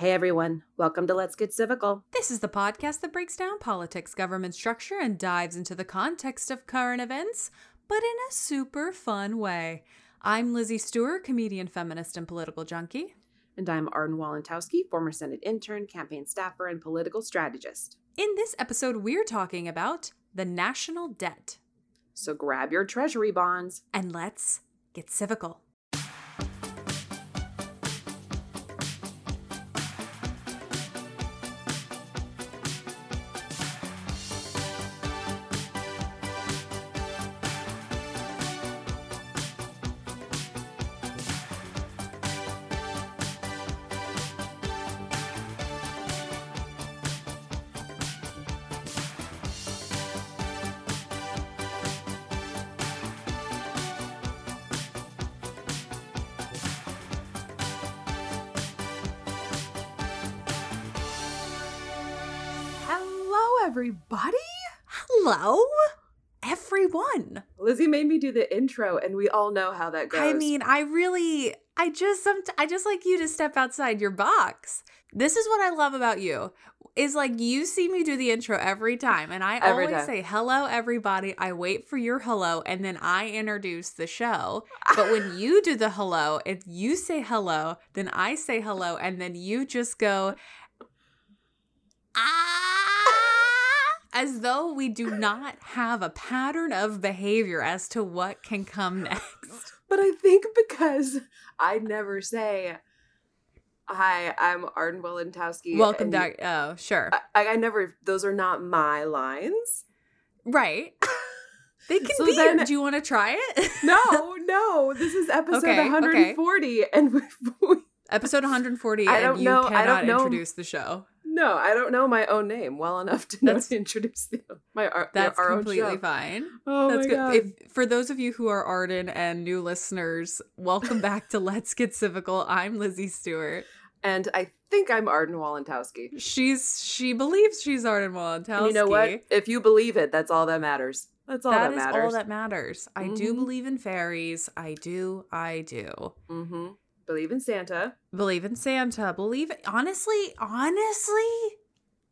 Hey everyone, welcome to Let's Get Civical. This is the podcast that breaks down politics, government structure, and dives into the context of current events, but in a super fun way. I'm Lizzie Stewart, comedian, feminist, and political junkie. And I'm Arden Walentowski, former Senate intern, campaign staffer, and political strategist. In this episode, we're talking about the national debt. So grab your treasury bonds and let's get civical. Everybody. Hello, everyone. Lizzie made me do the intro, and we all know how that goes. I mean, I really, I just, some, I just like you to step outside your box. This is what I love about you. Is like you see me do the intro every time, and I Every always time. say hello, everybody. I wait for your hello, and then I introduce the show. But when you do the hello, if you say hello, then I say hello, and then you just go ah, as though we do not have a pattern of behavior as to what can come next. but I think because I never say, "Hi, I'm Arden Walentowski." Welcome back. Oh, sure. I, I never; those are not my lines. Right. They can So be. then- Do you want to try it? No, no, this is episode Okay, okay. 140, and we, we Episode 140, I and don't you know- I cannot don't know- introduce the show. No, I don't know my own name well enough to know That's- to introduce the, my our, That's our completely fine. Oh That's my good. god! If, for those of you who are Arden and new listeners, welcome back to Let's Get Civical. I'm Lizzie Stewart. and I think I'm Arden Walentowski. She's she believes she's Arden Walentowski. And you know what? If you believe it, that's all that matters. That's all that, matters. that is matters. all that matters. I do Mhm. believe in fairies. I do. I do. mm-hmm. Believe in Santa. Believe in Santa. Believe honestly, honestly,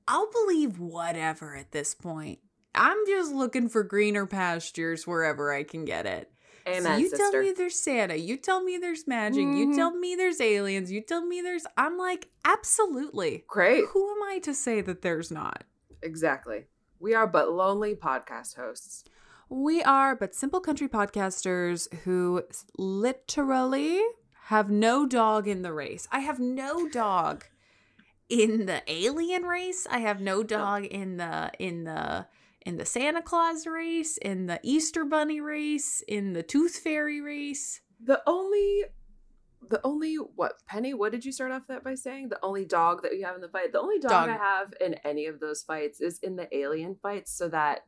I'll believe whatever at this point. I'm just looking for greener pastures wherever I can get it. Amen, so you sister. tell me there's Santa, you tell me there's magic, you Mhm. tell me there's aliens, you tell me there's I'm like, absolutely. Great. Who am I to say that there's not? Exactly. We are but lonely podcast hosts. We are but simple country podcasters who literally have no dog in the race. I have no dog in the alien race. I have no dog in the in the in the Santa Claus race, in the Easter bunny race, in the Tooth Fairy race. The only, the only what Penny? What did you start off that by saying? The only dog that you have in the fight. The only dog, Dog. I have in any of those fights is in the alien fights, so that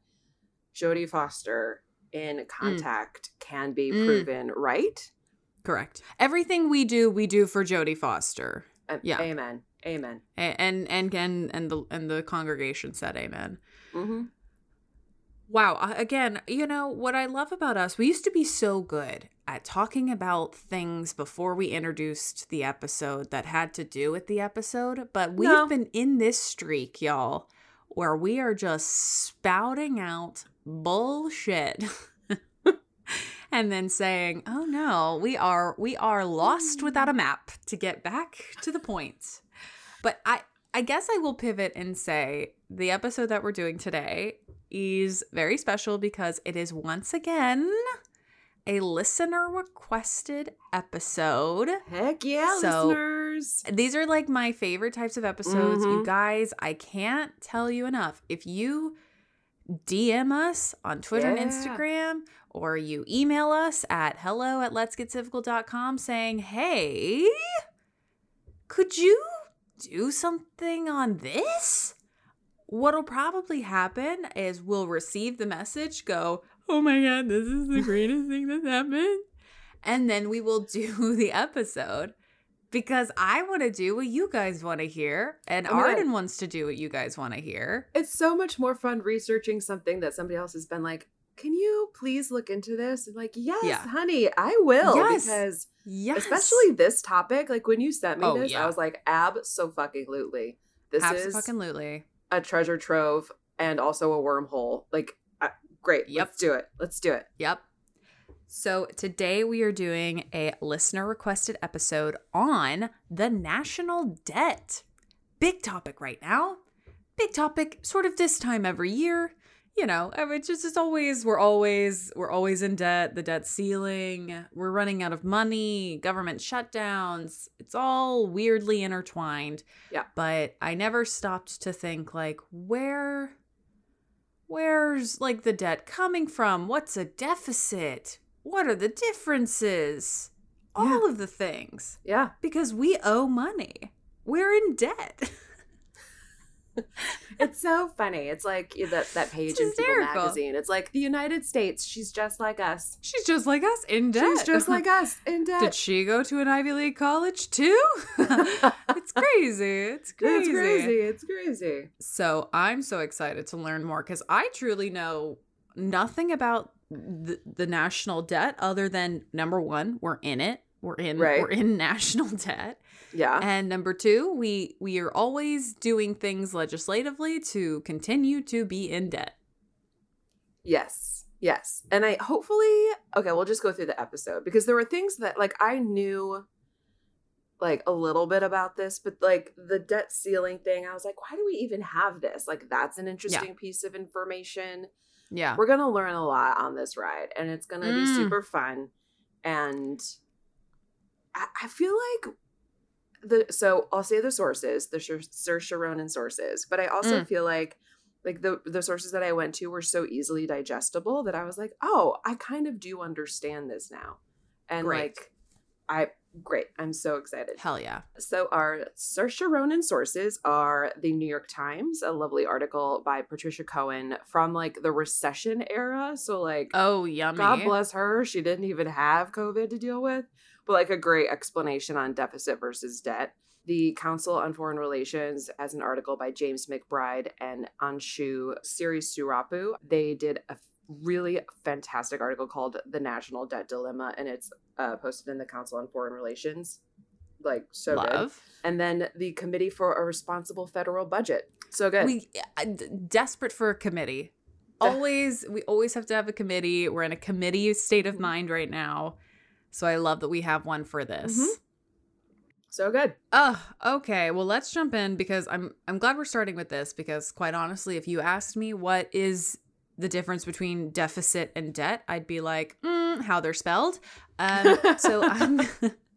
Jodie Foster in Contact can be Mm. proven right. Correct. Everything we do, we do for Jodie Foster. Um, Yeah. Amen. Amen. A- And and and and the and the congregation said amen. Mm-hmm. Wow. uh, Again, you know, what I love about us, we used to be so good at talking about things before we introduced the episode that had to do with the episode, but we've No. been in this streak, y'all, where we are just spouting out bullshit. and then saying, "Oh no, we are we are lost without a map to get back to the point." But I I guess I will pivot and say the episode that we're doing today is very special because it is once again a listener requested episode. Heck yeah, So- listeners. These are like my favorite types of episodes. You Mhm. guys, I can't tell you enough. If you DM us on Twitter and Instagram, or you email us at hello at let's get civical.com saying, hey, could you do something on this? What'll probably happen is we'll receive the message, go, oh my God, this is the greatest thing that's happened. And then we will do the episode because I want to do what you guys want to hear, and I- Arden wants to do what you guys want to hear. It's so much more fun researching something that somebody else has been like, can you please look into this? And like, yes, Yeah. honey, I will. Yes. Because Yes. especially this topic, like when you sent me Oh, this, yeah. I was like, ab so fucking lutely. This is Absolutely. a treasure trove and also a wormhole. Like, uh, great. Yep. Let's do it. Let's do it. Yep. So today we are doing a listener requested episode on the national debt. Big topic right now. Big topic sort of this time every year. You know, I mean, it's just it's always we're always we're always in debt, the debt ceiling, we're running out of money, government shutdowns. It's all weirdly intertwined. Yeah. But I never stopped to think like where where's like the debt coming from? What's a deficit? What are the differences? All of the things. Yeah. Because we owe money. We're in debt. It's so funny. It's like that, that page in People magazine. It's like the United States. She's just like us. She's just like us in debt. She's just like us in debt. Did she go to an Ivy League college too? it's crazy. It's crazy. It's crazy. It's crazy. So I'm so excited to learn more because I truly know nothing about the, the national debt other than number one, we're in it. We're in Right. we're in national debt. Yeah. And number two, we we are always doing things legislatively to continue to be in debt. Yes. Yes. And I hopefully okay, we'll just go through the episode because there were things that like I knew like a little bit about this, but like the debt ceiling thing, I was like, why do we even have this? Like that's an interesting piece of information. Yeah. We're gonna learn a lot on this ride and it's gonna be Mm. super fun. And I, I feel like the so I'll say the sources, the Sir Saoirse Ronan sources, but I also Mm. feel like like the the sources that I went to were so easily digestible that I was like, oh, I kind of do understand this now, and Great. like, I great, I'm so excited. Hell yeah. So our Saoirse Ronan sources are the New York Times, a lovely article by Patricia Cohen from like the recession era. So like, Oh, yummy. God bless her, she didn't even have COVID to deal with, but like a great explanation on deficit versus debt. The Council on Foreign Relations has an article by James McBride and Anshu Siripurapu. They did a really fantastic article called The National Debt Dilemma, and it's uh, posted in the Council on Foreign Relations. Like, so good. Love. And then the Committee for a Responsible Federal Budget. So good. We uh, d- desperate for a committee. Always, we always have to have a committee. We're in a committee state of mind right now. So I love that we have one for this. Mhm. so good. Oh, okay. Well, let's jump in because I'm I'm glad we're starting with this because quite honestly, if you asked me what is the difference between deficit and debt, I'd be like, mm, how they're spelled. Um, so I'm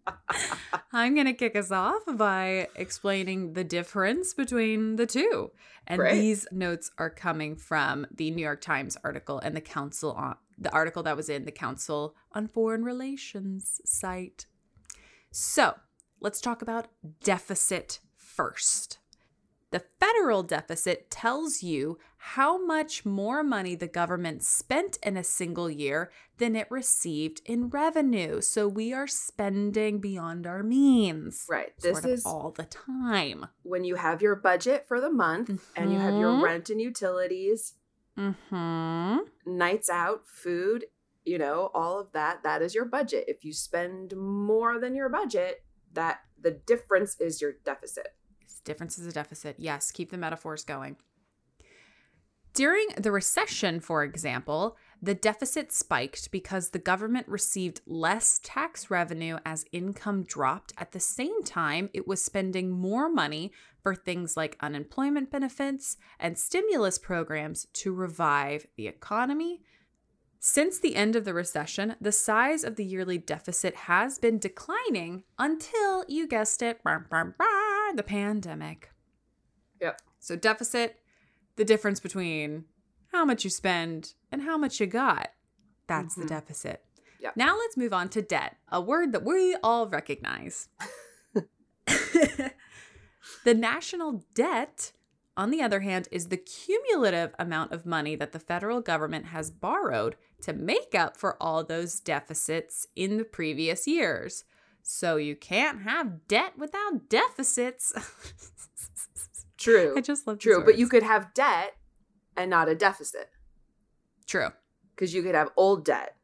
I'm gonna kick us off by explaining the difference between the two. And Great. these notes are coming from the New York Times article and the Council on the article that was in the Council on Foreign Relations site. So let's talk about deficit first. The federal deficit tells you how much more money the government spent in a single year than it received in revenue. So we are spending beyond our means. Right. This is all the time. when you have your budget for the month and you have your Mhm. rent and utilities, Mm-hmm. nights out, food, you know, all of that, that is your budget. If you spend more than your budget, that the difference is your deficit. Difference is a deficit. Yes, keep the metaphors going. During the recession, for example, The deficit spiked because the government received less tax revenue as income dropped. At the same time, it was spending more money for things like unemployment benefits and stimulus programs to revive the economy. Since the end of the recession, the size of the yearly deficit has been declining until, you guessed it, the pandemic. Yep. So, deficit, the difference between how much you spend and how much you got. That's the Mhm. deficit. Yep. Now let's move on to debt, a word that we all recognize. the national debt, on the other hand, is the cumulative amount of money that the federal government has borrowed to make up for all those deficits in the previous years. So you can't have debt without deficits. True. I just love True. But you could have debt and not a deficit True. because you could have old debt.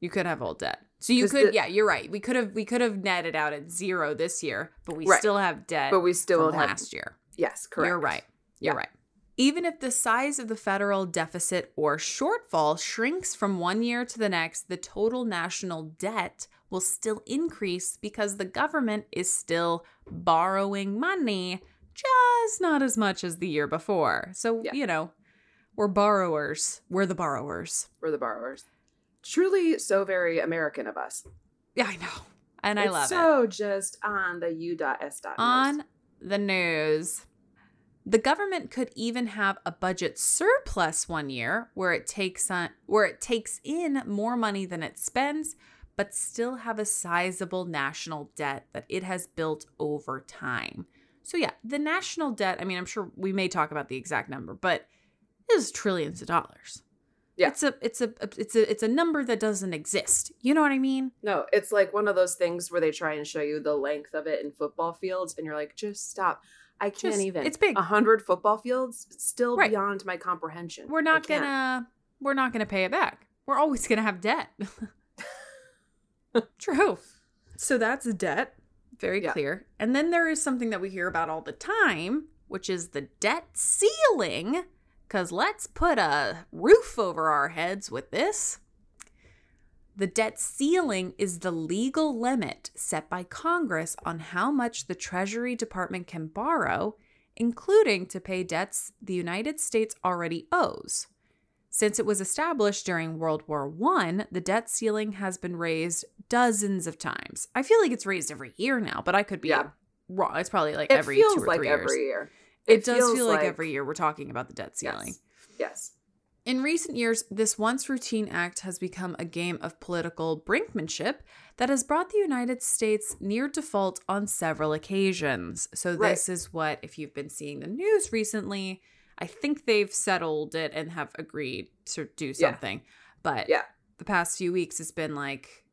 You could have old debt. So you could, the- yeah, you're right. We could have, we could have netted out at zero this year, but we Right. still have debt. But we still have. last year. Yes, correct. You're right. You're Yeah. right. Even if the size of the federal deficit or shortfall shrinks from one year to the next, the total national debt will still increase because the government is still borrowing money, just not as much as the year before. So, Yeah. you know, we're borrowers. We're the borrowers. We're the borrowers. Truly so very American of us. Yeah, I know. And I it's love it. so just on the U.S. on the news. The government could even have a budget surplus one year where it takes on where it takes in more money than it spends, but still have a sizable national debt that it has built over time. So yeah, the national debt, I mean, I'm sure we may talk about the exact number, but is trillions of dollars. Yeah. It's a it's a it's a it's a number that doesn't exist. You know what I mean? No, it's like one of those things where they try and show you the length of it in football fields, and you're like, just stop. I can't Just- even. it's big. A hundred football fields, still Right. beyond my comprehension. we're not can't. gonna we're not gonna pay it back we're always gonna have debt true so that's debt very Yeah. clear and then there is something that we hear about all the time which is the debt ceiling because let's put a roof over our heads with this the debt ceiling is the legal limit set by Congress on how much the Treasury Department can borrow, including to pay debts the United States already owes. Since it was established during World War I, the debt ceiling has been raised dozens of times. I feel like it's raised every year now, but I could be Yeah. wrong. It's probably like It every feels two or like every years. year. It, does feel like, every year we're talking about the debt ceiling. Yes. In recent years, this once routine act has become a game of political brinkmanship that has brought the United States near default on several occasions. So, Right. this is what, if you've been seeing the news recently, I think they've settled it and have agreed to do Yeah. something. But Yeah. the past few weeks, it's been like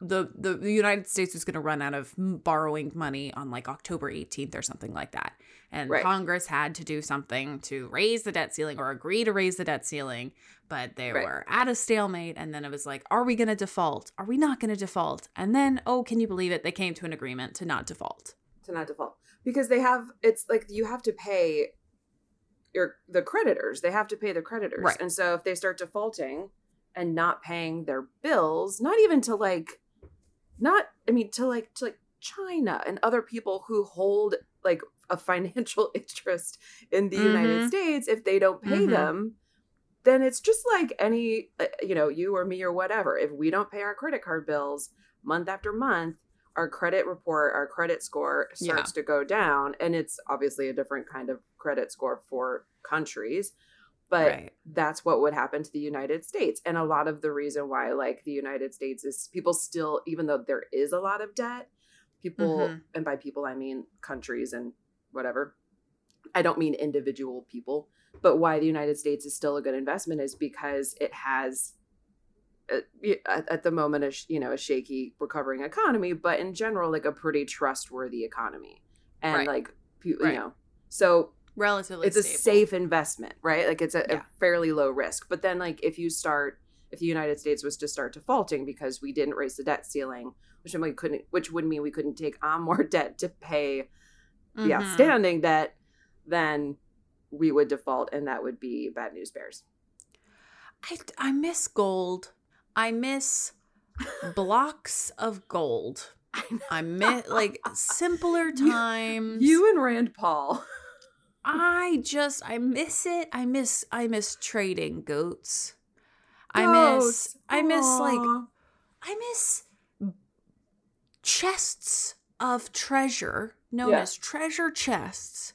the the, the United States is going to run out of borrowing money on like October 18th or something like that. And Right. Congress had to do something to raise the debt ceiling or agree to raise the debt ceiling, but they Right. were at a stalemate and then it was like, are we going to default? Are we not going to default? And then, oh, can you believe it? They came to an agreement to not default. To not default. Because they have it's like you have to pay your the creditors. They have to pay the creditors. Right. And so if they start defaulting and not paying their bills, not even to like not I mean to like to like China and other people who hold like a financial interest in the United Mhm. States if they don't pay Mhm. them then it's just like any uh, you know you or me or whatever if we don't pay our credit card bills month after month our credit report our credit score Yeah. starts to go down and it's obviously a different kind of credit score for countries but Right. that's what would happen to the United States. And a lot of the reason why, like, the United States is people still, even though there is a lot of debt, people, Mhm. and by people, I mean countries and whatever. I don't mean individual people, but why the United States is still a good investment is because it has. uh, At, the moment, a you know, a shaky recovering economy, but in general, like a pretty trustworthy economy, and Right. like pe- Right. you know, so Relatively it's a safe investment, right? Like it's a, Yeah. a fairly low risk. But then, like if you start, if the United States was to start defaulting because we didn't raise the debt ceiling, which we couldn't, which would mean we couldn't take on more debt to pay the Mhm. outstanding debt, then we would default, and that would be bad news bears. I, I miss gold. I miss blocks of gold. I miss like simpler times. You and Rand Paul. I just I miss it. I miss I miss trading goats. I miss. I miss like I miss chests of treasure known Yeah. as treasure chests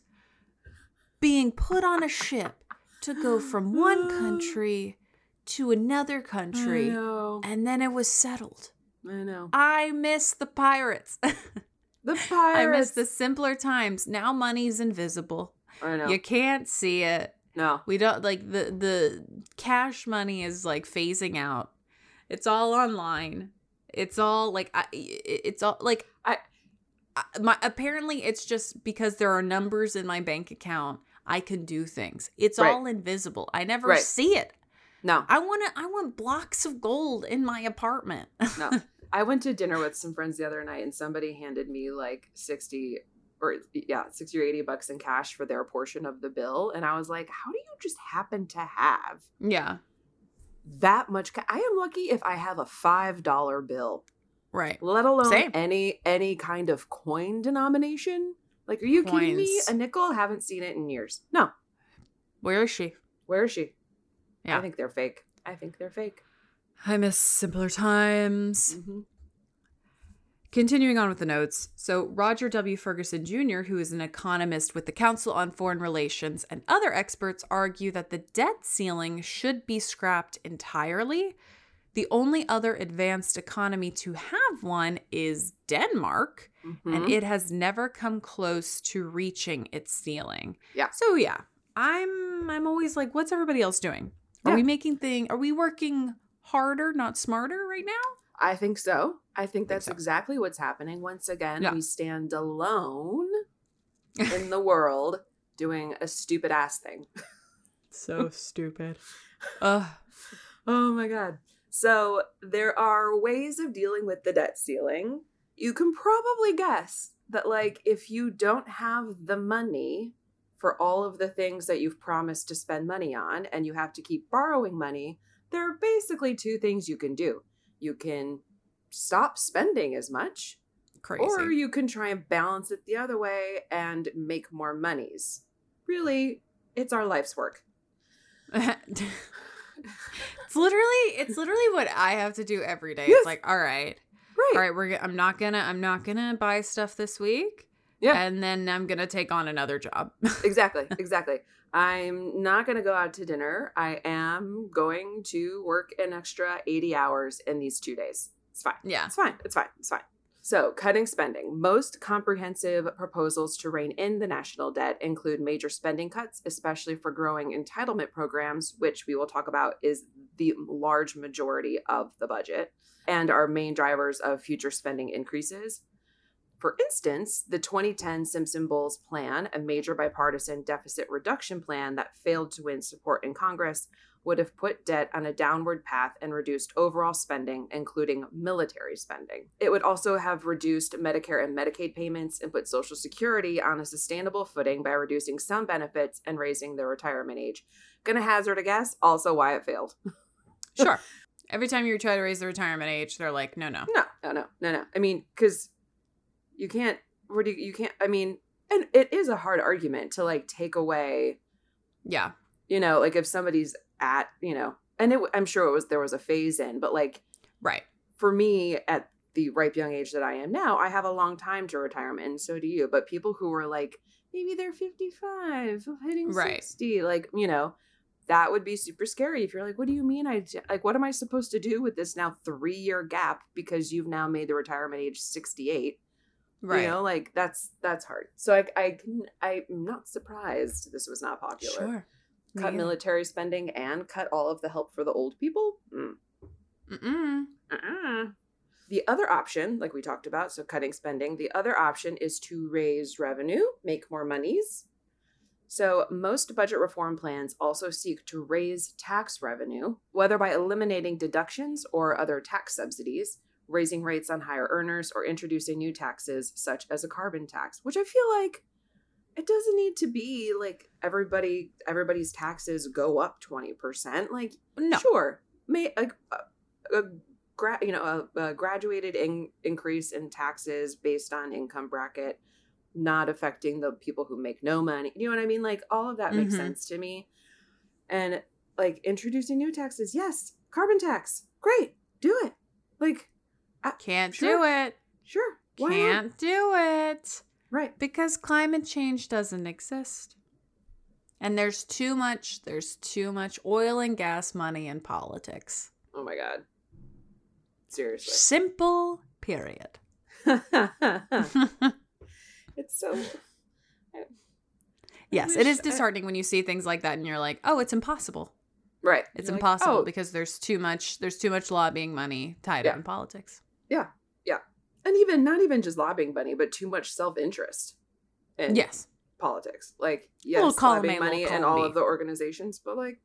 being put on a ship to go from one country to another country and then it was settled. I know. I miss the pirates. The pirates. I miss the simpler times. Now money's invisible. I know. You can't see it. no. We don't like the the cash money is like phasing out. It's all online. It's all like I, it's all like I- I my apparently it's just because there are numbers in my bank account. I can do things. It's Right. all invisible. I never Right. see it. No. I want to I want blocks of gold in my apartment. No. I went to dinner with some friends the other night and somebody handed me like 60 or yeah, 60 or 80 bucks in cash for their portion of the bill. And I was like, how do you just happen to have yeah. that much? Ca- I am lucky if I have a $5 bill, Right. let alone Same. any any kind of coin denomination. Like, are you kidding me? A nickel? Haven't seen it in years. No. Where is she? Where is she? Yeah. I think they're fake. I think they're fake. I miss simpler times. Mhm. Continuing on with the notes. So, Roger W. Ferguson Jr., who is an economist with the Council on Foreign Relations, and other experts argue that the debt ceiling should be scrapped entirely. The only other advanced economy to have one is Denmark, and Mhm. it has never come close to reaching its ceiling. Yeah. So yeah, I'm I'm always like, what's everybody else doing? Are Yeah. we making thing? Are we working harder, not smarter, right now? I think so. I think that's so. exactly what's happening. Once again, Yeah. we stand alone in the world doing a stupid ass thing. So stupid. Ugh. Oh my God. So, there are ways of dealing with the debt ceiling. You can probably guess that, like, if you don't have the money for all of the things that you've promised to spend money on and you have to keep borrowing money, there are basically two things you can do. You can stop spending as much, Crazy. or you can try and balance it the other way and make more monies. Really, it's our life's work. it's literally it's literally what I have to do every day. Yes. It's like, all right, Right. all right, we're g- I'm not gonna I'm not gonna buy stuff this week. Yeah. And then I'm gonna take on another job. exactly exactly i'm not going to go out to dinner i am going to work an extra 80 hours in these two days it's fine yeah. it's fine it's fine it's fine so cutting spending. Most comprehensive proposals to rein in the national debt include major spending cuts especially for growing entitlement programs which we will talk about is the large majority of the budget and are main drivers of future spending increases. For instance, the 2010 Simpson Bowles plan, a major bipartisan deficit reduction plan that failed to win support in Congress, would have put debt on a downward path and reduced overall spending, including military spending. It would also have reduced Medicare and Medicaid payments and put Social Security on a sustainable footing by reducing some benefits and raising the retirement age. Gonna hazard a guess, also why it failed. Sure. Every time you try to raise the retirement age, they're like, no, no. No, no, no, no, no. I mean, because you can't. What do you, you can't? I mean, and it is a hard argument to like take away. Yeah. You know, like if somebody's at you know, and it, I'm sure it was there was a phase in, but like Right. for me at the ripe young age that I am now, I have a long time to retirement, and so do you. But people who are like maybe they're 55, hitting Right. 60, like you know. That would be super scary if you're like, what do you mean? I like, what am I supposed to do with this now three year gap because you've now made the retirement age 68? Right. You know, like that's that's hard. So I I can I'm not surprised this was not popular. Sure. Cut either. military spending and cut all of the help for the old people. Mm. Mm-mm. Uh-uh. The other option, like we talked about, so cutting spending, the other option is to raise revenue, make more monies. So, most budget reform plans also seek to raise tax revenue, whether by eliminating deductions or other tax subsidies, raising rates on higher earners, or introducing new taxes such as a carbon tax, which I feel like it doesn't need to be like everybody everybody's taxes go up 20%. Like No. sure, may a, a, a gra- you know, a, a graduated in, increase in taxes based on income bracket not affecting the people who make no money. You know what I mean? Like all of that makes Mhm. sense to me. And like introducing new taxes, yes, carbon tax, great, do it. Like, I- Can't Sure. do it. sure? Can't do it. Right? Because climate change doesn't exist. And there's too much, there's too much oil and gas money in politics. Oh my god, seriously. Simple, period. it's so yes, it is is I- disheartening when you see things like that and you're like, oh, it's impossible. right. It's You're like, impossible oh, because there's too much there's too much lobbying money tied Yeah. up in politics. yeah, yeah, and even not even just lobbying money, but too much self interest. in Yes. politics. Like yes, lobbying money column all of the organizations, but like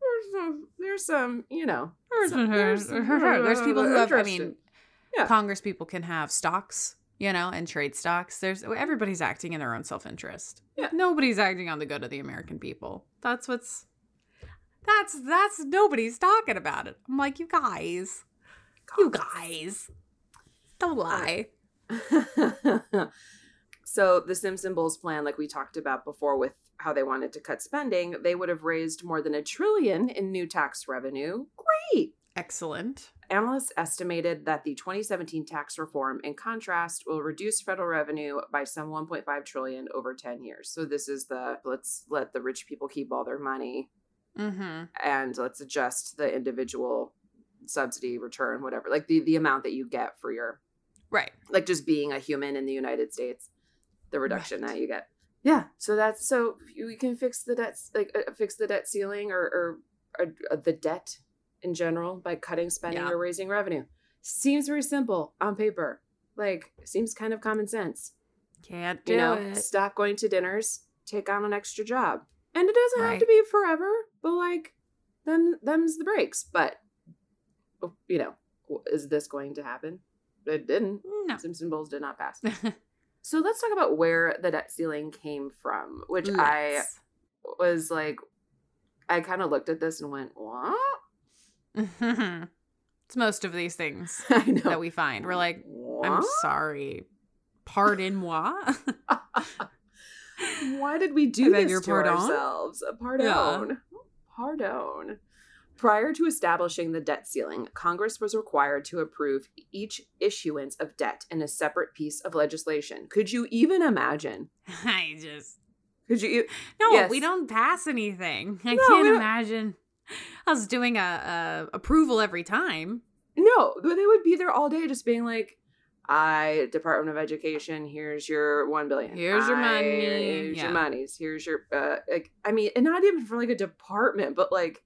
there's some, there's some you know, There's, some- there's, some, people who have I mean Yeah. Congress people can have stocks, you know, and trade stocks. There's everybody's acting in their own self-interest. Yeah. Nobody's acting on the good of the American people. That's what's that's that's nobody's talking about it. I'm like, you guys. You guys. Don't lie. so the Simpson Bowles plan, like we talked about before, with how they wanted to cut spending, they would have raised more than a trillion in new tax revenue. Great. Excellent. Analysts estimated that the 2017 tax reform, in contrast, will reduce federal revenue by some 1.5 trillion over 10 years. So this is the let's let the rich people keep all their money Mm-hmm. and let's adjust the individual subsidy return, whatever, like the the amount that you get for your Right. like just being a human in the United States, the reduction that you get. Yeah, so that's so we can fix the debt, like uh, fix the debt ceiling or or, or uh, the debt in general by cutting spending Yeah. or raising revenue. Seems very simple on paper. Like seems kind of common sense. Can't do You know, it. stop going to dinners, take on an extra job, and it doesn't have to be forever. But like, them them's the breaks. But oh, you know, is this going to happen? It didn't. No. Simpson Bowles did not pass. So let's talk about where the debt ceiling came from, which I was like, I kind of looked at this and went, "What?" it's most of these things I know. that we find. We're like, I'm sorry. Pardon moi. Why did we do beg this to pardon? ourselves? Pardon. Pardon. Prior to establishing the debt ceiling, Congress was required to approve each issuance of debt in a separate piece of legislation. Could you even imagine? I just Could you? no. Yes. We don't pass anything. I No, can't imagine us doing a, a approval every time. No, they would be there all day just being like, I, Department of Education, here's your one billion. Here's your I- money." Here's Yeah. your monies. Here's your uh like I mean, and not even for like a department, but like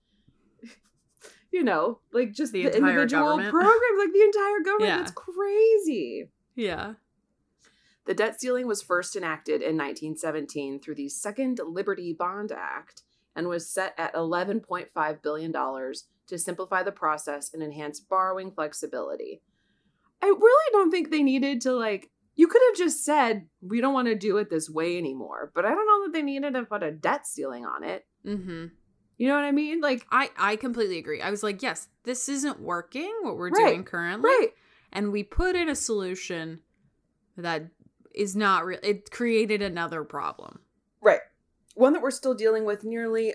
you know, like just The the, entire individual government. programs, like the entire government. Yeah. That's crazy. Yeah. The debt ceiling was first enacted in 1917 through the Second Liberty Bond Act and was set at $11.5 billion to simplify the process and enhance borrowing flexibility. I really don't think they needed to, like, you could have just said, we don't want to do it this way anymore, but I don't know that they needed to put a debt ceiling on it. Mm-hmm. You know what I mean? Like, I I completely agree. I was like, yes, this isn't working. What we're Right. doing currently, right. and we put in a solution that is not real. It created another problem. Right. One that we're still dealing with nearly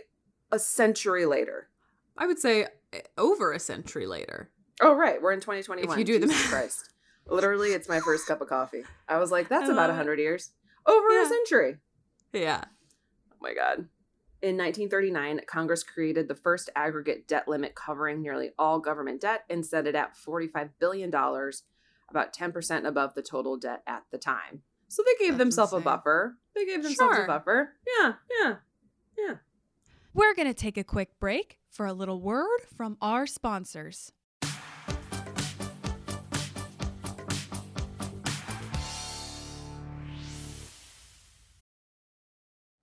a century later. I would say eh, over a century later. Oh, right. We're in 2021. If you do the math. Christ. Literally, it's my first cup of coffee. I was like, that's about love 100 years. Over Yeah. a century. Yeah. Oh my God. In 1939, Congress created the first aggregate debt limit covering nearly all government debt and set it at $45 billion, about 10% above the total debt at the time. So they gave That's themselves a buffer. They gave themselves Sure. a buffer. Yeah, yeah, yeah. We're going to take a quick break for a little word from our sponsors.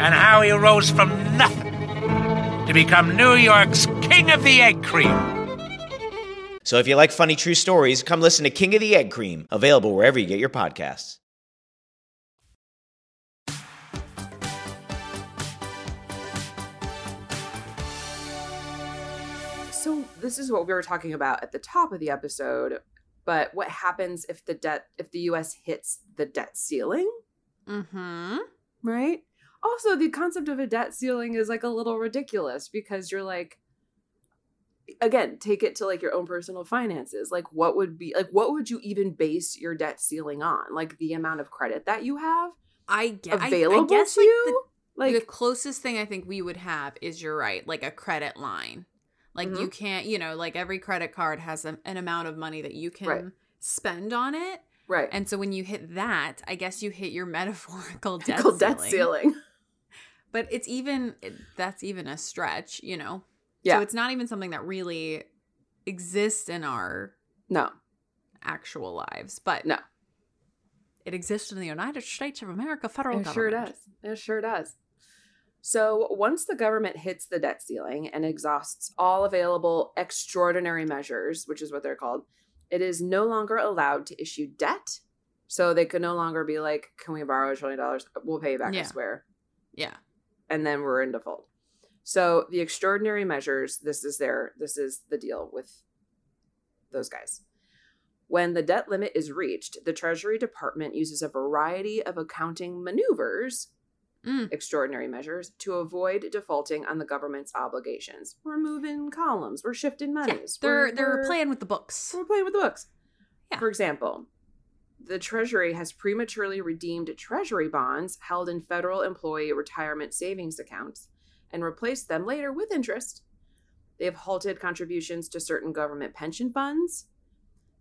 and how he rose from nothing to become New York's King of the Egg Cream. So if you like funny true stories, come listen to King of the Egg Cream, available wherever you get your podcasts. So this is what we were talking about at the top of the episode. But what happens if the debt if the US hits the debt ceiling? Mm-hmm. Right? Also, the concept of a debt ceiling is like a little ridiculous because you're like again, take it to like your own personal finances. Like what would be like what would you even base your debt ceiling on? Like the amount of credit that you have I guess available I, I guess to like you? the, like the closest thing I think we would have is you're right, like a credit line. Like Mm-hmm. you can't, you know, like every credit card has a, an amount of money that you can Right. spend on it. right. And so when you hit that, I guess you hit your metaphorical debt ceiling. debt ceiling. But it's even that's even a stretch, you know. Yeah. So it's not even something that really exists in our No. actual lives, but No. it exists in the United States of America federal government. It government. sure does. It sure does. So, once the government hits the debt ceiling and exhausts all available extraordinary measures, which is what they're called, it is no longer allowed to issue debt. So, they could no longer be like, Can we borrow a trillion dollars? We'll pay you back, I swear. Yeah. And then we're in default. So, the extraordinary measures, this is their, this is the deal with those guys. When the debt limit is reached, the Treasury Department uses a variety of accounting maneuvers Mm. extraordinary measures to avoid defaulting on the government's obligations. We're moving columns. We're shifting Yeah, monies. they're we're, they're we're- playing with the books. We're playing with the books. Yeah. For example, the Treasury has prematurely redeemed Treasury bonds held in federal employee retirement savings accounts and replaced them later with interest. They have halted contributions to certain government pension funds.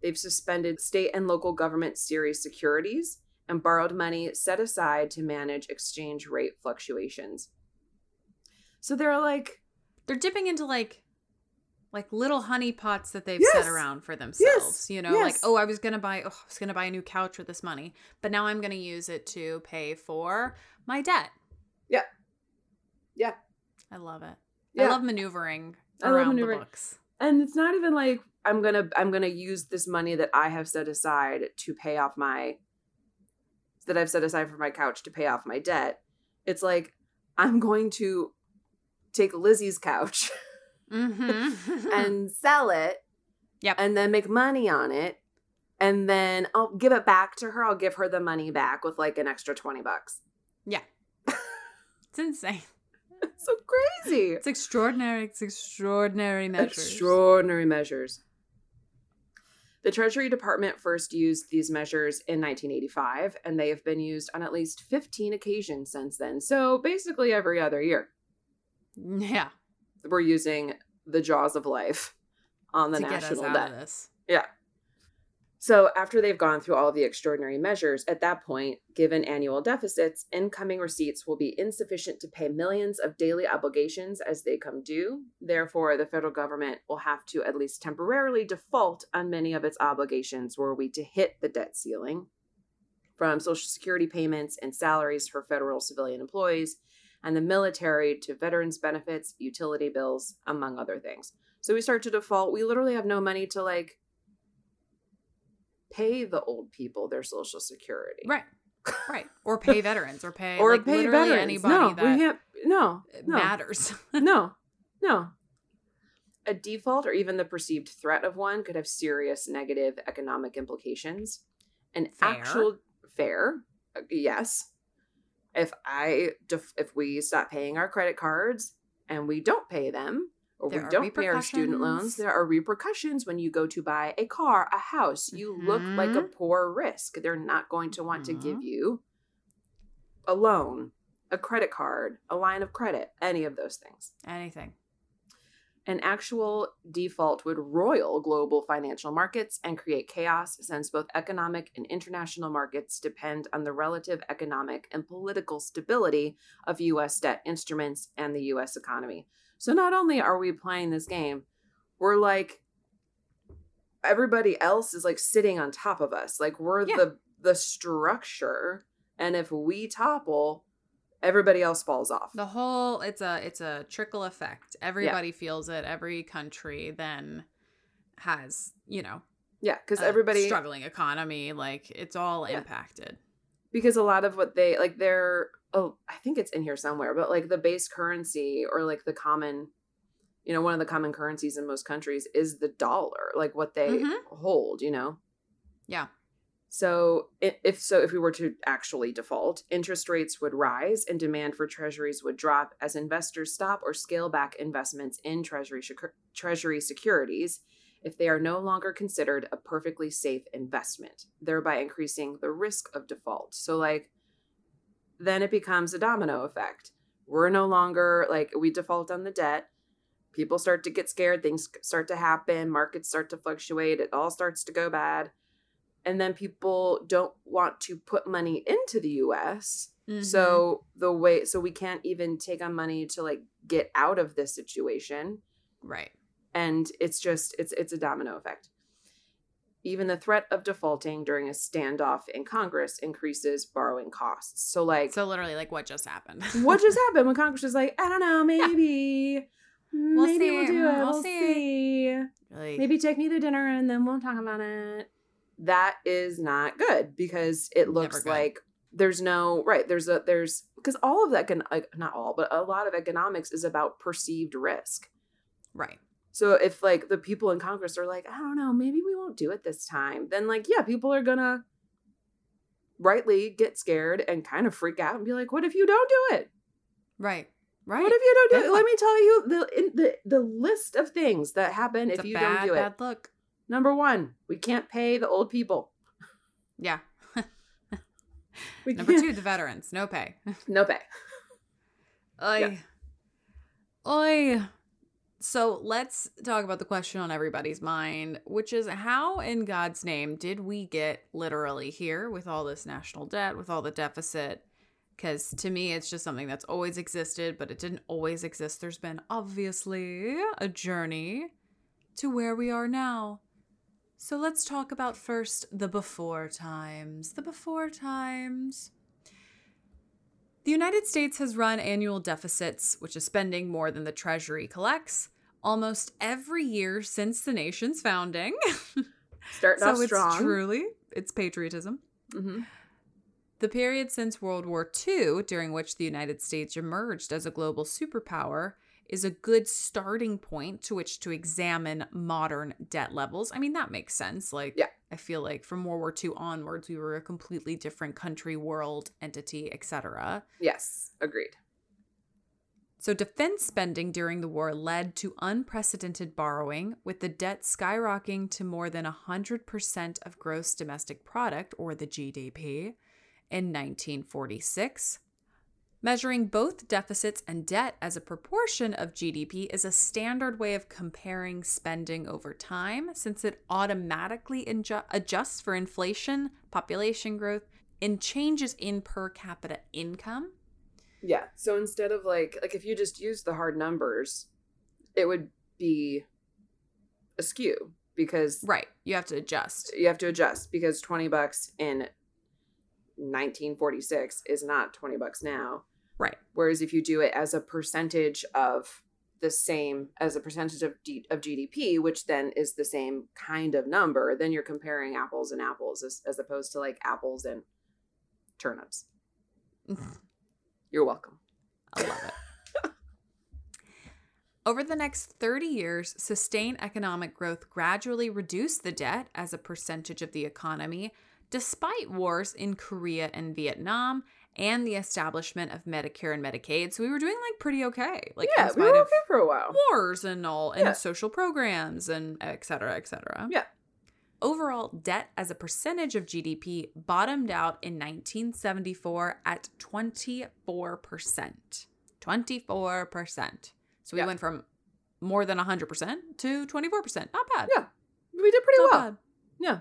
They've suspended state and local government series securities and borrowed money set aside to manage exchange rate fluctuations. So they're like, They're dipping into like like little honey pots that they've Yes. set around for themselves. Yes. You know, like oh, I was gonna buy oh, I was gonna buy a new couch with this money, but now I'm gonna use it to pay for my debt. yeah, yeah. I love it. I love maneuvering I love around maneuvering. the books. and it's not even like i'm gonna i'm gonna use this money that i have set aside to pay off my that i've set aside for my couch to pay off my debt it's like i'm going to take lizzie's couch Mm-hmm. and sell it Yep. and then make money on it and then i'll give it back to her i'll give her the money back with like an extra 20 bucks yeah. it's insane. it's so crazy It's extraordinary. It's extraordinary measures. Extraordinary measures. The Treasury Department first used these measures in 1985, and they have been used on at least 15 occasions since then. So basically, every other year, yeah. We're using the jaws of life on the to get us national debt. Yeah. So, after they've gone through all the extraordinary measures, at that point, given annual deficits, incoming receipts will be insufficient to pay millions of daily obligations as they come due. Therefore, the federal government will have to at least temporarily default on many of its obligations were we to hit the debt ceiling. From Social Security payments and salaries for federal civilian employees, and the military to veterans benefits, utility bills, among other things. So we start to default. We literally have no money to like pay the old people their social security. Right. Right. Or pay veterans or pay Or like, pay literally veterans. anybody no, that we can't no, no. matters. no. No. A default or even the perceived threat of one could have serious negative economic implications. An Fair. actual fair, uh, yes. If I def- if we stop paying our credit cards and we don't pay them or There we don't pay our student loans, there are repercussions when you go to buy a car, a house. You look like a Mhm. poor risk. They're not going to want to give Mhm. you a loan, a credit card, a line of credit, any of those things. Anything. An actual default would roil global financial markets and create chaos since both economic and international markets depend on the relative economic and political stability of US debt instruments and the US economy. So not only are we playing this game, we're like everybody else is like sitting on top of us. Like we're Yeah. the the structure and if we topple, everybody else falls off. The whole it's a it's a trickle effect. Everybody feels it. Every country then has, you know, Yeah, because a everybody struggling economy, like it's all impacted. because a lot of what they like they're oh i think it's in here somewhere but like the base currency or like the common you know one of the common currencies in most countries is the dollar like what they Mhm. hold you know Yeah. So if so if we were to actually default interest rates would rise and demand for treasuries would drop as investors stop or scale back investments in treasury treasury securities if they are no longer considered a perfectly safe investment, thereby increasing the risk of default. So, like, then it becomes a domino effect. We're no longer like we default on the debt. People start to get scared, things start to happen, markets start to fluctuate, it all starts to go bad. And then people don't want to put money into the US. Mm-hmm. So, the way, so we can't even take on money to like get out of this situation Right. and it's just it's it's a domino effect even the threat of defaulting during a standoff in congress increases borrowing costs so like So literally like what just happened. what just happened when congress was like i don't know maybe We'll maybe see, we'll do it we'll we'll, see." see, Like, maybe take me to dinner and then we'll talk about it that is not good because it looks like there's no right there's a there's because all of that can like not all but a lot of economics is about perceived risk right. so if like the people in Congress are like, I don't know, maybe we won't do it this time, then like, yeah, people are gonna rightly get scared and kind of freak out and be like, what if you don't do it? Right. Right. What if you don't do Good it? Let me tell you the in, the the list of things that happen It's if you bad, don't do bad it. Number one, we can't pay the old people. Yeah. We Number can't- two, the veterans. No pay. no pay. Oi. Oi. So let's talk about the question on everybody's mind, which is how in God's name did we get literally here with all this national debt, with all the deficit? Because to me, it's just something that's always existed, but it didn't always exist. There's been obviously a journey to where we are now. So let's talk about first the before times. The before times. The United States has run annual deficits, which is spending more than the Treasury collects, almost every year since the nation's founding. Starting so off it's strong. truly it's patriotism. hmm The period since World War II, during which the United States emerged as a global superpower, is a good starting point to which to examine modern debt levels. I mean, that makes sense. Like, Yeah. I feel like from World War II onwards, we were a completely different country, world, entity, etc. Yes, agreed. So, defense spending during the war led to unprecedented borrowing, with the debt skyrocketing to more than 100% of gross domestic product, or the GDP, in 1946. Measuring both deficits and debt as a proportion of GDP is a standard way of comparing spending over time since it automatically inju- adjusts for inflation, population growth, and changes in per capita income. Yeah. So instead of like like if you just use the hard numbers, it would be askew because Right. You have to adjust. you have to adjust because 20 bucks in 1946 is not 20 bucks now. Right. Whereas if you do it as a percentage of the same as a percentage of D, of GDP, which then is the same kind of number, then you're comparing apples and apples as, as opposed to like apples and turnips. You're welcome. I love it. Over the next 30 years, sustained economic growth gradually reduced the debt as a percentage of the economy, despite wars in Korea and Vietnam and the establishment of Medicare and Medicaid. So we were doing like pretty okay. Like yeah, we were okay for a while. wars and all and Yeah. social programs and et cetera, et cetera. Yeah. overall debt as a percentage of GDP bottomed out in 1974 at 24%. 24%. So we Yeah. went from more than 100% to 24%. Not bad. Yeah. We did pretty Not well. bad. Yeah.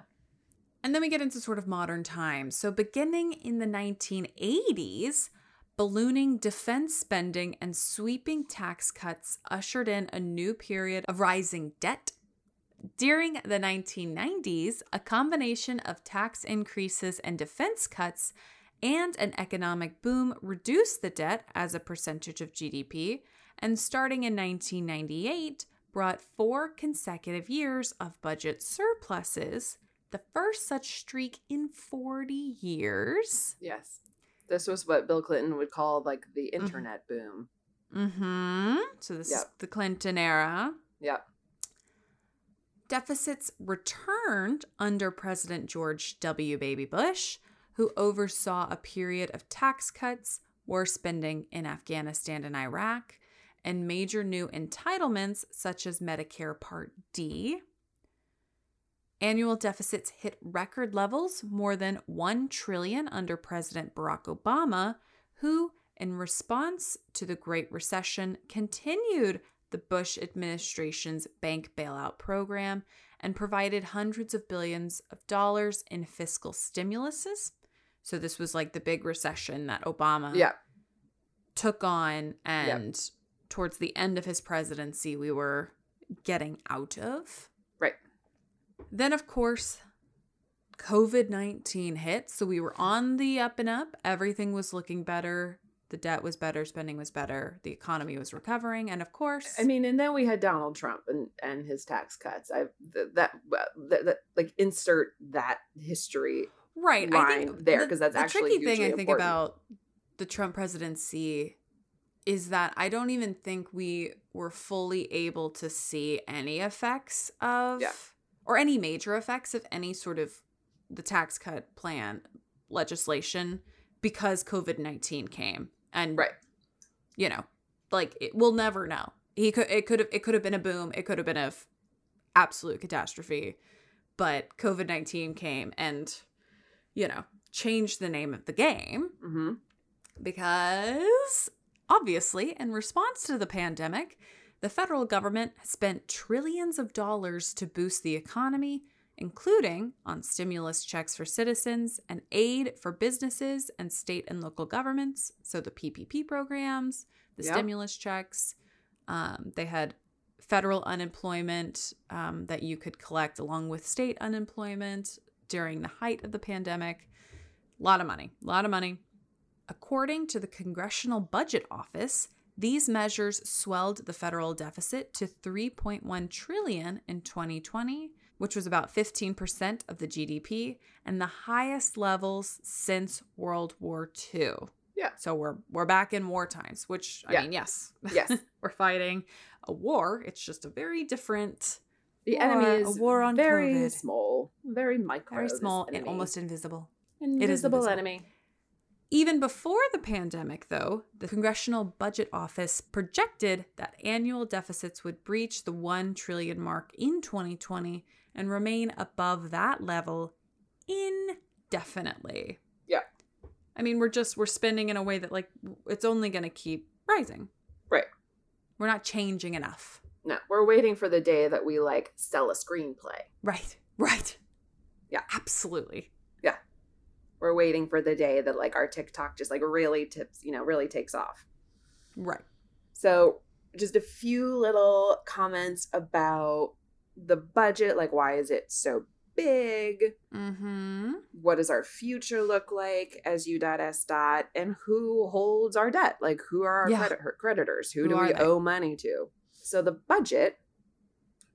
And then we get into sort of modern times. So, beginning in the 1980s, ballooning defense spending and sweeping tax cuts ushered in a new period of rising debt. During the 1990s, a combination of tax increases and defense cuts and an economic boom reduced the debt as a percentage of GDP, and starting in 1998, brought four consecutive years of budget surpluses, the first such streak in 40 years. Yes. This was what Bill Clinton would call like the internet boom. Mm-hmm. So this is the Clinton era. Yep. Deficits returned under President George W. Baby Bush, who oversaw a period of tax cuts, war spending in Afghanistan and Iraq, and major new entitlements such as Medicare Part D. Annual deficits hit record levels, more than 1 trillion under President Barack Obama, who in response to the Great Recession continued the Bush administration's bank bailout program and provided hundreds of billions of dollars in fiscal stimuluses. So this was like the big recession that Obama Yeah. took on and towards the end of his presidency we were getting out of. Then, of course, COVID 19 hit. So we were on the up and up. Everything was looking better. The debt was better. Spending was better. The economy was recovering. And of course, I mean, and then we had Donald Trump and, and his tax cuts. I that, that, that like insert that history right. I line think there because that's the actually tricky thing I think important. about the Trump presidency is that I don't even think we were fully able to see any effects of Yeah. Or any major effects of any sort of the tax cut plan legislation because COVID nineteen came and right. you know like it, we'll never know he could it could have it could have been a boom it could have been a f- absolute catastrophe but COVID nineteen came and you know changed the name of the game Mm-hmm. because obviously, in response to the pandemic, the federal government has spent trillions of dollars to boost the economy, including on stimulus checks for citizens and aid for businesses and state and local governments. So, the PPP programs, the Yep. stimulus checks, um, they had federal unemployment um, that you could collect along with state unemployment during the height of the pandemic. A lot of money, a lot of money. According to the Congressional Budget Office, these measures swelled the federal deficit to 3.1 trillion in 2020, which was about 15% of the GDP and the highest levels since World War II. Yeah. So we're we're back in war times, which I Yeah. mean, yes. Yes. we're fighting a war. It's just a very different The war, enemy is a war on very COVID. small, very micro, very small and almost invisible. invisible invisible. enemy. Even before the pandemic, though, the Congressional Budget Office projected that annual deficits would breach the 1 trillion mark in 2020 and remain above that level indefinitely. Yeah. I mean, we're just we're spending in a way that like it's only going to keep rising. Right. We're not changing enough. No, we're waiting for the day that we like sell a screenplay. Right. Right. Yeah. Absolutely. We're waiting for the day that like our TikTok just like really tips, you know, really takes off. Right. So, just a few little comments about the budget, like why is it so big? Mhm. What does our future look like as U.S. dot S dot, and who holds our debt? Like who are our Yeah. credit- creditors? Who, Who do we they? owe money to? So the budget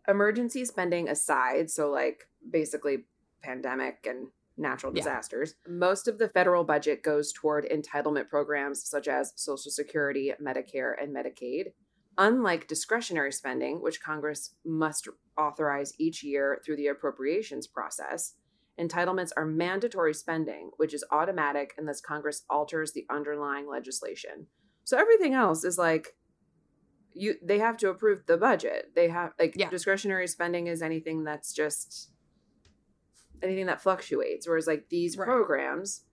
emergency spending aside, so like basically pandemic and natural Yeah. disasters, most of the federal budget goes toward entitlement programs such as Social Security, Medicare, and Medicaid. Unlike discretionary spending, which Congress must authorize each year through the appropriations process, entitlements are mandatory spending, which is automatic unless Congress alters the underlying legislation. So everything else is like you they have to approve the budget. They have like Yeah. discretionary spending is anything that's just anything that fluctuates. Whereas like these programs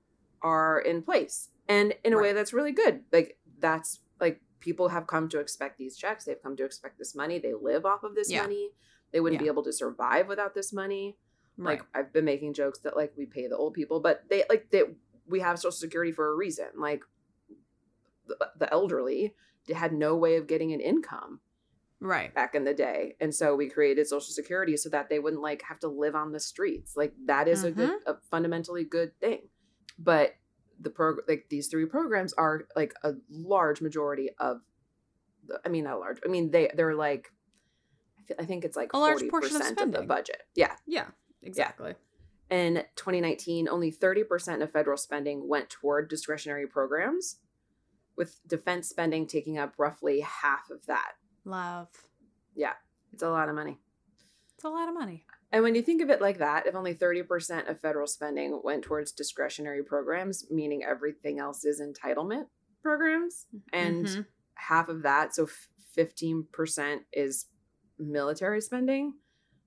are in place. And in a way that's really good. Like that's like people have come to expect these checks. They've come to expect this money. They live off of this Yeah. money. They wouldn't be able to survive without this money. Right. Like I've been making jokes that like we pay the old people, but they like they we have social security for a reason. Like the, the elderly had no way of getting an income Right. back in the day and so we created social security so that they wouldn't like have to live on the streets like that is a good Mm-hmm. a fundamentally good thing but the program like these three programs are like a large majority of the, i mean not large i mean they they're like I thi- I think it's like A large 40% portion of of, the budget. Yeah. Yeah. Exactly. In 2019, only 30% of federal spending went toward discretionary programs, with defense spending taking up roughly half of that. Love. Yeah, it's a lot of money. It's a lot of money. And when you think of it like that, if only 30% of federal spending went towards discretionary programs, meaning everything else is entitlement programs, and Mhm. half of that, so 15% is military spending,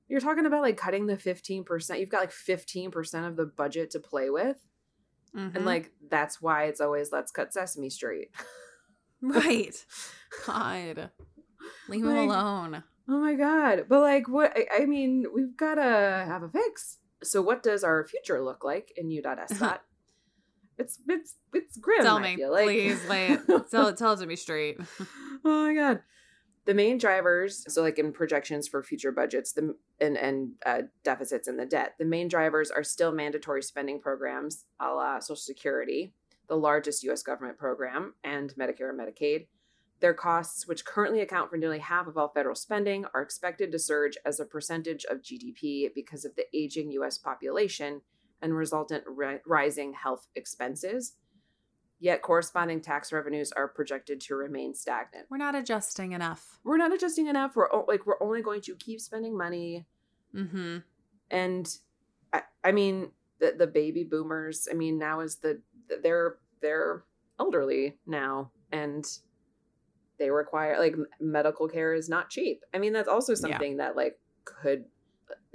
you're talking about like cutting the 15%. You've got like 15% of the budget to play with. Mhm. And like, that's why it's always let's cut Sesame Street. Right. God. Leave him alone. Oh my god. But like what I, I mean, we've gotta have a fix. So what does our future look like in U.S. it's it's it's grim. Tell me, like. please, lay it. Tell it. Tell it to me straight. oh my god. The main drivers, so like in projections for future budgets, the and and uh, deficits in the debt, the main drivers are still mandatory spending programs, a la Social Security, the largest U.S. government program, and Medicare and Medicaid. Their costs, which currently account for nearly half of all federal spending, are expected to surge as a percentage of GDP because of the aging U.S. population and resultant ri- rising health expenses. Yet corresponding tax revenues are projected to remain stagnant. We're not adjusting enough. We're not adjusting enough. We're o- like we're only going to keep spending money, Mm-hmm. and I, I mean the the baby boomers. I mean now is the they're they're elderly now, and they require like medical care is not cheap. I mean that's also something that like could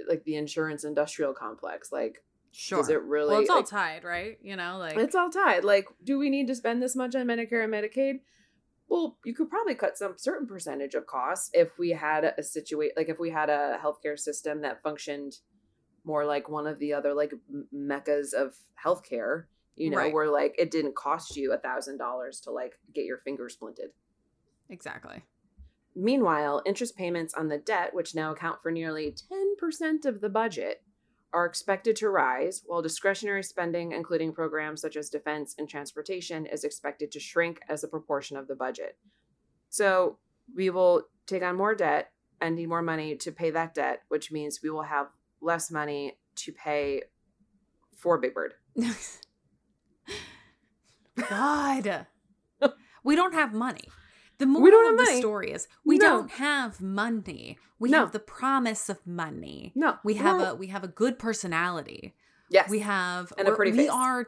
like the insurance industrial complex like Sure. Is it really? Well, it's all like, tied, right? You know, like it's all tied. Like, do we need to spend this much on Medicare and Medicaid? Well, you could probably cut some certain percentage of costs if we had a situation like if we had a healthcare system that functioned more like one of the other like meccas of healthcare. You know, Right. where like it didn't cost you a thousand dollars to like get your finger splinted. Exactly. Meanwhile, interest payments on the debt, which now account for nearly 10% of the budget, are expected to rise, while discretionary spending, including programs such as defense and transportation, is expected to shrink as a proportion of the budget. So we will take on more debt and need more money to pay that debt, which means we will have less money to pay for Big Bird. God. we don't have money. The moral We don't of the money. story is we No. don't have money. We No. have the promise of money. No, We have we're- a we have a good personality. Yes. We have And a pretty we face. are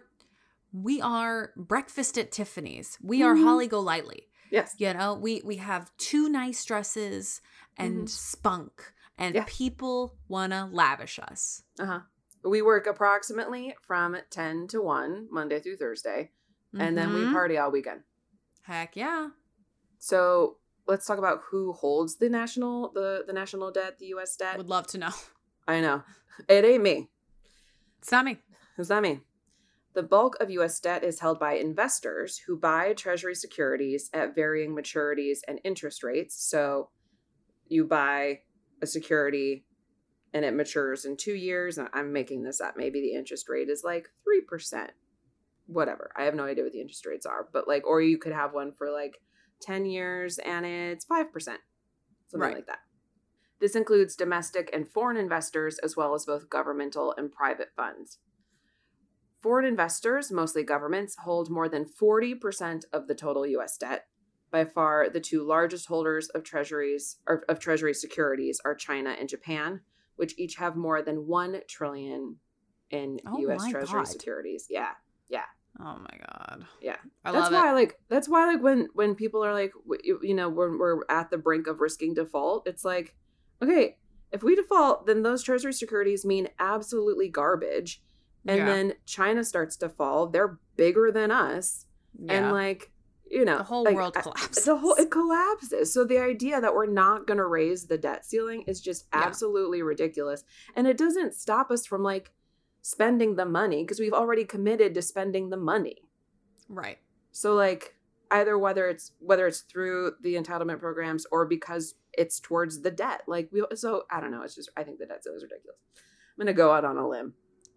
we are breakfast at Tiffany's. We are Mhm. Holly Golightly. Yes. You know, we we have two nice dresses and Mhm. spunk and Yeah. people wanna lavish us. Uh huh. We work approximately from 10 to 1, Monday through Thursday, and then we Mhm. party all weekend. Heck yeah. So let's talk about who holds the national the the national debt, the U.S. debt. Would love to know. I know it ain't me. It's not me. Who's that me? The bulk of U.S. debt is held by investors who buy Treasury securities at varying maturities and interest rates. So you buy a security and it matures in two years. And I'm making this up. Maybe the interest rate is like 3%. Whatever. I have no idea what the interest rates are. But like, or you could have one for like 10 years and it's 5%. Something Right. like that. This includes domestic and foreign investors, as well as both governmental and private funds. Foreign investors, mostly governments, hold more than 40% of the total US debt. By far, the two largest holders of treasuries or of treasury securities are China and Japan, which each have more than 1 trillion in Oh US treasury God. securities. Yeah. Yeah. Oh my god. Yeah. I that's love why it. like that's why like when when people are like you know when we're at the brink of risking default, it's like okay, If we default, then those treasury securities mean absolutely garbage. And Yeah. then China starts to fall. They're bigger than us. Yeah. And like, you know, The whole like, world collapses. The whole it collapses. So the idea that we're not going to raise the debt ceiling is just Yeah. absolutely ridiculous. And it doesn't stop us from like spending the money because we've already committed to spending the money. Right. So like either whether it's whether it's through the entitlement programs or because it's towards the debt. Like we so I don't know, it's just I think the debt is ridiculous. I'm gonna go out on a limb.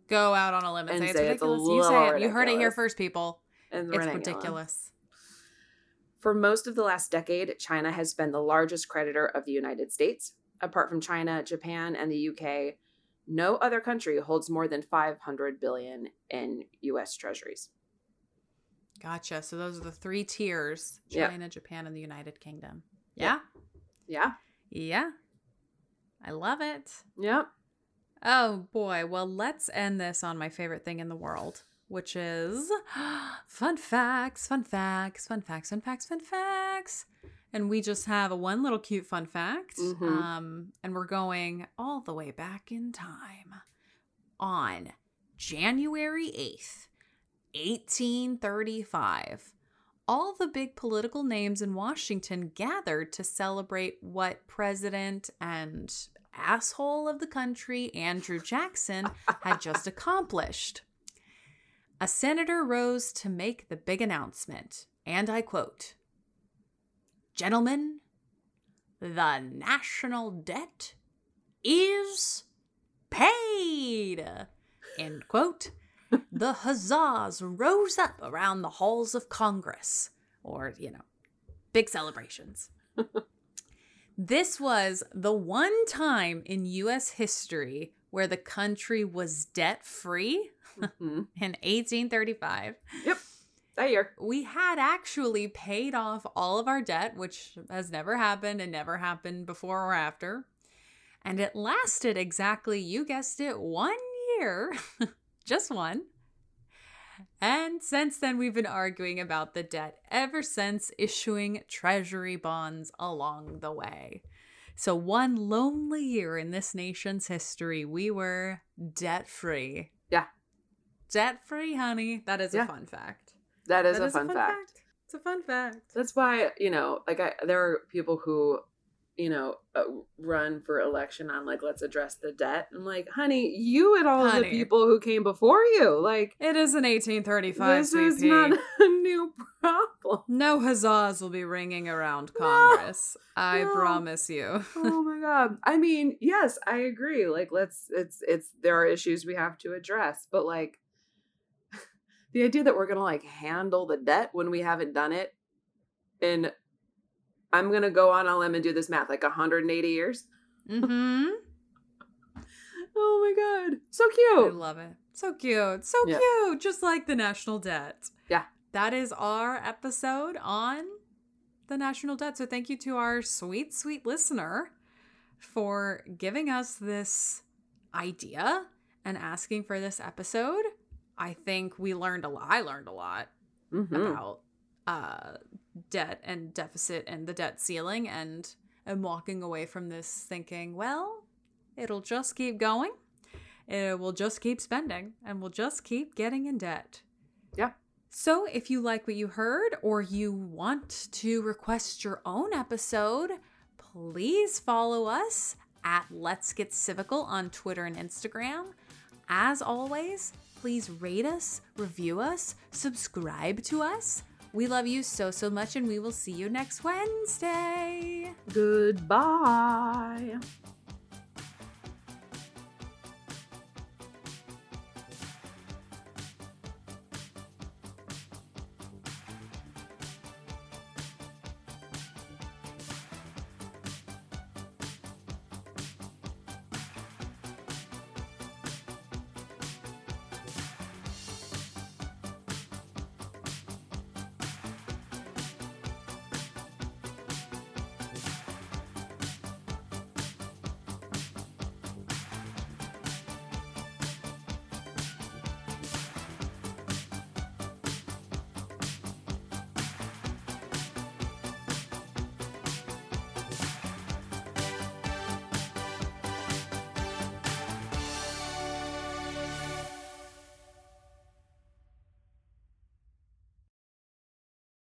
Go out on a limb and, And say it's say it's a ridiculous. you say it. You heard it here first, people. And It's ridiculous. ridiculous. For most of the last decade, China has been the largest creditor of the United States. Apart from China, Japan, and the UK, no other country holds more than 500 billion in US treasuries. Gotcha. So those are the three tiers Yeah. China, Japan, and the United Kingdom. Yeah. Yeah. Yeah. I love it. Yep. Oh boy. Well, let's end this on my favorite thing in the world, which is fun facts, fun facts, fun facts, fun facts, fun facts. And we just have a one little cute fun fact. Mhm. Um, and we're going all the way back in time on January 8th, 1835. All the big political names in Washington gathered to celebrate what president and asshole of the country, Andrew Jackson, had just accomplished. A senator rose to make the big announcement, and I quote Gentlemen, the national debt is paid. End quote. The huzzas rose up around the halls of Congress, or, you know, big celebrations. this was the one time in US history where the country was debt free Mhm. in 1835 Yep. That year. we had actually paid off all of our debt, which has never happened and never happened before or after. And it lasted exactly, you guessed it, one year. Just one. And since then, we've been arguing about the debt ever since issuing treasury bonds along the way. So, one lonely year in this nation's history, we were debt free. Yeah. Debt free, honey. That is Yeah. a fun fact. That is That a fun, fact. It's a fun fact. That's why, you know, like I there are people who, you know, uh, run for election on like let's address the debt. I'm like, honey, you and all of the people who came before you, like It is an 1835 this is not a new problem. No huzzas will be ringing around Congress. I no. promise you. oh my god. I mean, yes, I agree. Like let's it's it's there are issues we have to address, but like the idea that we're going to like handle the debt when we haven't done it in I'm going to go on a limb and do this math like 180 years. mm-hmm. Oh my god. So cute. I love it. So cute. So Yeah. cute. Just like the national debt. Yeah. That is our episode on the national debt. So thank you to our sweet, sweet listener for giving us this idea and asking for this episode. I think we learned a lot. I learned a lot Mhm. about uh, debt and deficit and the debt ceiling, and I'm walking away from this thinking, well, it'll just keep going. It will just keep spending, and we'll just keep getting in debt. Yeah. So, if you like what you heard or you want to request your own episode, please follow us at Let's Get Civical on Twitter and Instagram. As always, please rate us, review us, subscribe to us. We love you so, so much, and we will see you next Wednesday. Goodbye.